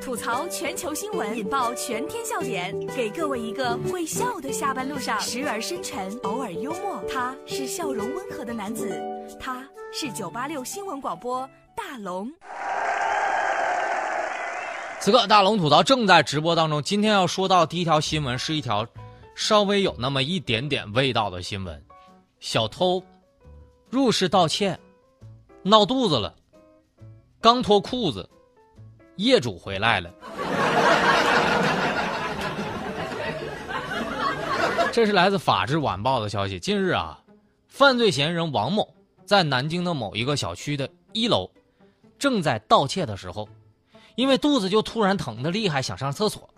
吐槽全球新闻，引爆全天笑点，给各位一个会笑的下班路上，时而深沉，偶尔幽默。他是笑容温和的男子，他是九八六新闻广播大龙。此刻大龙吐槽正在直播当中。今天要说到第一条新闻是一条稍微有那么一点点味道的新闻：小偷入室盗窃，闹肚子了，刚脱裤子。业主回来了，这是来自《法制晚报》的消息。近日啊，犯罪嫌疑人王某在南京的某一个小区的一楼，正在盗窃的时候，因为肚子就突然疼的厉害，想上厕所，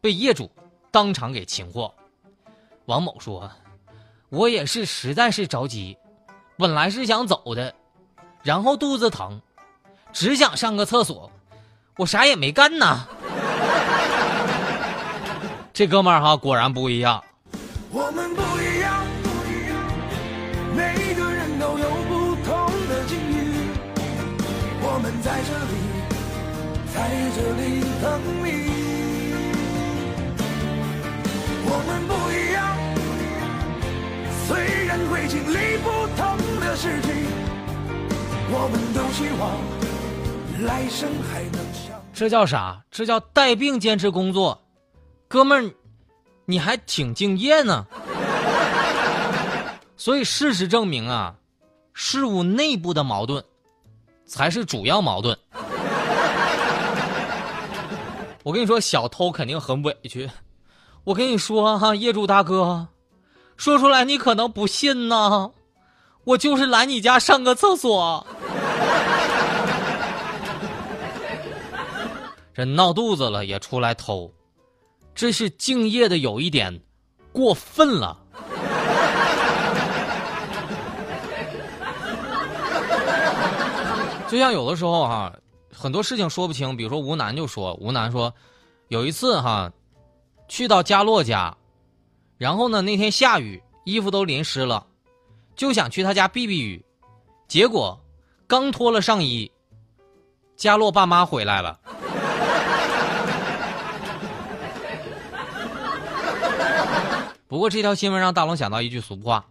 被业主当场给擒获。王某说：“我也是实在是着急，本来是想走的，然后肚子疼，只想上个厕所。”我啥也没干呢，这哥们儿哈果然不一样。我们不一样，不一样，每个人都有不同的境遇。我们在这里，在这里等你。我们不一样，虽然会经历不同的事情，我们都希望这叫啥？这叫带病坚持工作，哥们儿，你还挺敬业呢。所以事实证明啊，事物内部的矛盾才是主要矛盾。我跟你说，小偷肯定很委屈。我跟你说哈，业主大哥，说出来你可能不信呐，我就是来你家上个厕所。这闹肚子了也出来偷，这是敬业的有一点过分了。就像有的时候哈，很多事情说不清，比如说吴楠就说，吴楠说，有一次哈，去到佳洛家，然后呢那天下雨，衣服都淋湿了，就想去他家避避雨，结果刚脱了上衣，佳洛爸妈回来了。不过这条新闻让大龙想到一句俗话：“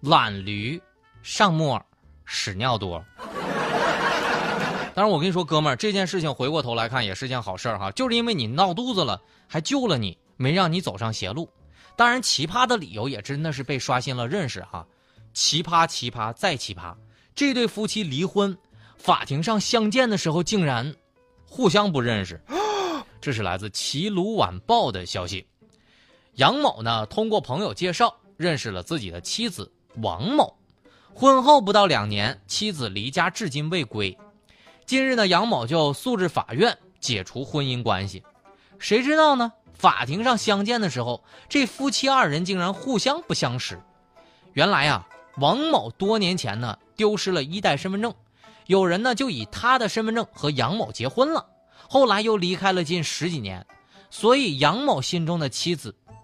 懒驴上磨，屎尿多。”当然，我跟你说，哥们儿，这件事情回过头来看也是件好事儿哈，就是因为你闹肚子了，还救了你，没让你走上邪路。当然，奇葩的理由也真的是被刷新了认识哈。奇葩，奇葩再奇葩，这对夫妻离婚，法庭上相见的时候竟然互相不认识。这是来自《齐鲁晚报》的消息。杨某呢，通过朋友介绍认识了自己的妻子王某。婚后不到两年，妻子离家至今未归。近日呢，杨某就诉至法院解除婚姻关系。谁知道呢？法庭上相见的时候，这夫妻二人竟然互相不相识。原来啊，王某多年前呢丢失了一代身份证，有人呢就以他的身份证和杨某结婚了。后来又离开了近十几年，所以杨某心中的妻子。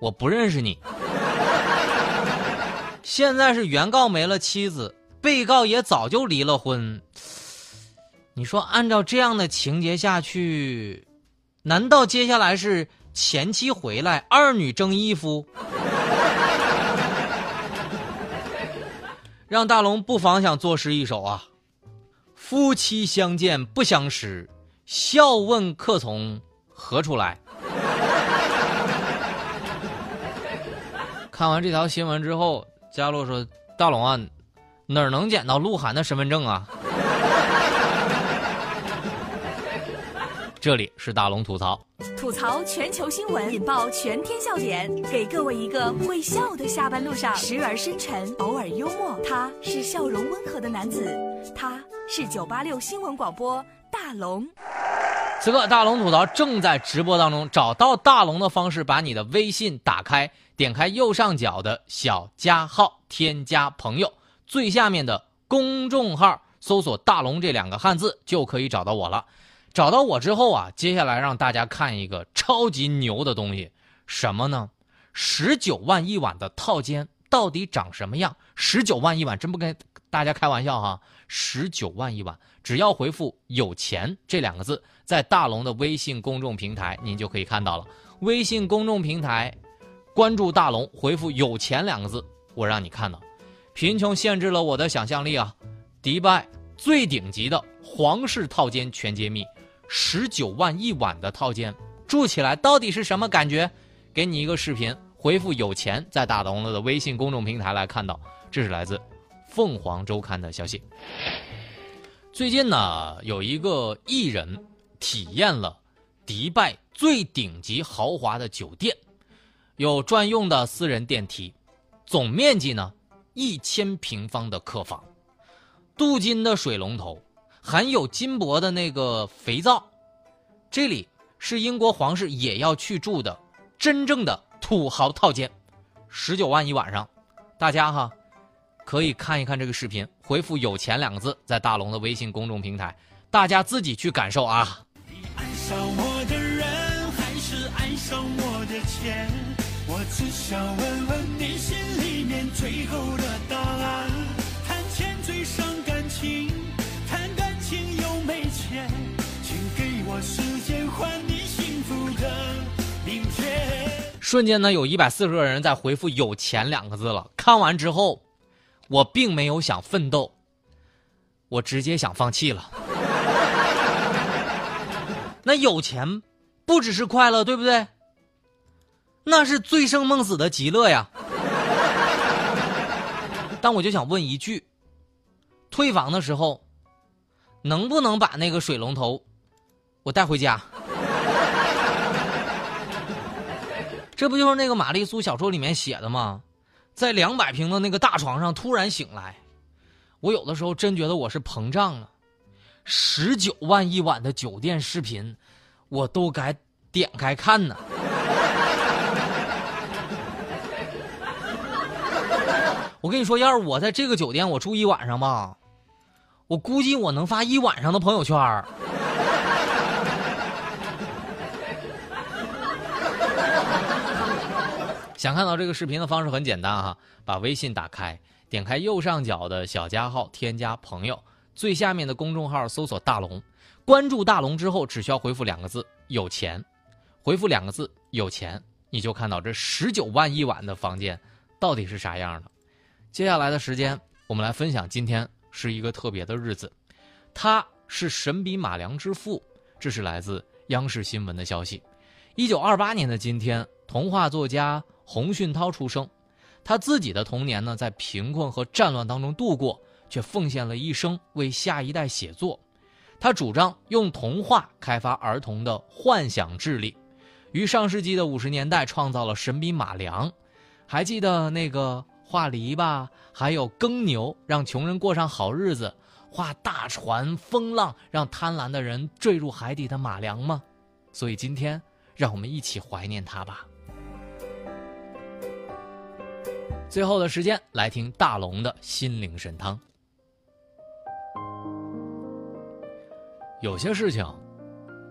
我不认识你。现在是原告没了妻子，被告也早就离了婚。你说按照这样的情节下去，难道接下来是前妻回来，二女争一夫？让大龙不妨想作诗一首啊：夫妻相见不相识，笑问客从何处来。看完这条新闻之后，佳洛说：“大龙啊，哪儿能捡到鹿晗的身份证啊？”这里是大龙吐槽，吐槽全球新闻，引爆全天笑点，给各位一个会笑的下班路上，时而深沉，偶尔幽默。他是笑容温和的男子，他是九八六新闻广播大龙。此刻大龙吐槽正在直播当中，找到大龙的方式，把你的微信打开，点开右上角的小加号，添加朋友，最下面的公众号搜索“大龙”这两个汉字就可以找到我了。找到我之后啊，接下来让大家看一个超级牛的东西，什么呢？十九万一晚的套间到底长什么样？十九万一晚，真不跟大家开玩笑哈！十九万一晚，只要回复“有钱”这两个字。在大龙的微信公众平台，您就可以看到了。微信公众平台，关注大龙，回复“有钱”两个字，我让你看到。贫穷限制了我的想象力啊！迪拜最顶级的皇室套间全揭秘，十九万一晚的套间，住起来到底是什么感觉？给你一个视频，回复“有钱”在大龙的微信公众平台来看到。这是来自凤凰周刊的消息。最近呢，有一个艺人。体验了迪拜最顶级豪华的酒店，有专用的私人电梯，总面积呢一千平方的客房，镀金的水龙头，含有金箔的那个肥皂，这里是英国皇室也要去住的真正的土豪套间，十九万一晚上，大家哈可以看一看这个视频，回复“有钱”两个字，在大龙的微信公众平台，大家自己去感受啊。你爱上我的人还是爱上我的钱？我只想问问你心里面最后的答案谈钱最伤感情谈感情又没钱请给我时间换你幸福的明天。瞬间呢有一百四十个人在回复有钱两个字了。看完之后我并没有想奋斗。我直接想放弃了。那有钱，不只是快乐，对不对？那是醉生梦死的极乐呀。但我就想问一句：退房的时候，能不能把那个水龙头我带回家？这不就是那个玛丽苏小说里面写的吗？在两百平的那个大床上突然醒来，我有的时候真觉得我是膨胀了。十九万一晚的酒店视频，我都该点开看呢。我跟你说，要是我在这个酒店我住一晚上吧，我估计我能发一晚上的朋友圈。想看到这个视频的方式很简单哈，把微信打开，点开右上角的小加号，添加朋友。最下面的公众号搜索“大龙”，关注大龙之后，只需要回复两个字“有钱”，回复两个字“有钱”，你就看到这十九万一晚的房间到底是啥样的。接下来的时间，我们来分享今天是一个特别的日子，他是神笔马良之父，这是来自央视新闻的消息。一九二八年的今天，童话作家洪训涛出生，他自己的童年呢，在贫困和战乱当中度过。却奉献了一生为下一代写作，他主张用童话开发儿童的幻想智力，于上世纪的五十年代创造了神笔马良。还记得那个画篱笆，还有耕牛，让穷人过上好日子；画大船风浪，让贪婪的人坠入海底的马良吗？所以今天，让我们一起怀念他吧。最后的时间，来听大龙的心灵神汤。有些事情，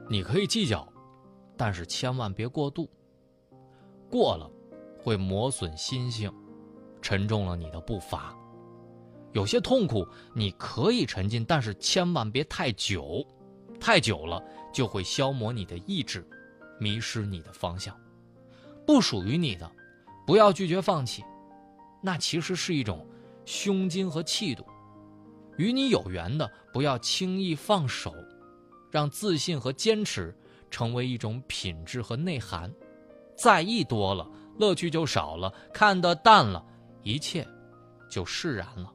你可以计较，但是千万别过度。过了，会磨损心性，沉重了你的步伐。有些痛苦你可以沉浸，但是千万别太久，太久了就会消磨你的意志，迷失你的方向。不属于你的，不要拒绝放弃，那其实是一种胸襟和气度。与你有缘的，不要轻易放手。让自信和坚持成为一种品质和内涵，在意多了，乐趣就少了；看得淡了，一切就释然了。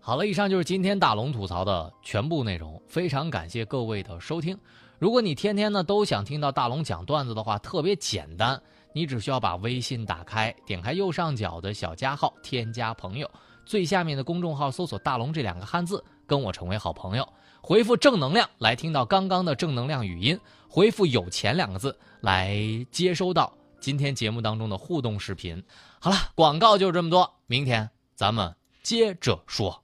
好了，以上就是今天大龙吐槽的全部内容，非常感谢各位的收听。如果你天天呢都想听到大龙讲段子的话，特别简单，你只需要把微信打开，点开右上角的小加号，添加朋友，最下面的公众号搜索“大龙”这两个汉字，跟我成为好朋友。回复“正能量”来听到刚刚的正能量语音，回复“有钱”两个字来接收到今天节目当中的互动视频。好了，广告就这么多，明天咱们接着说。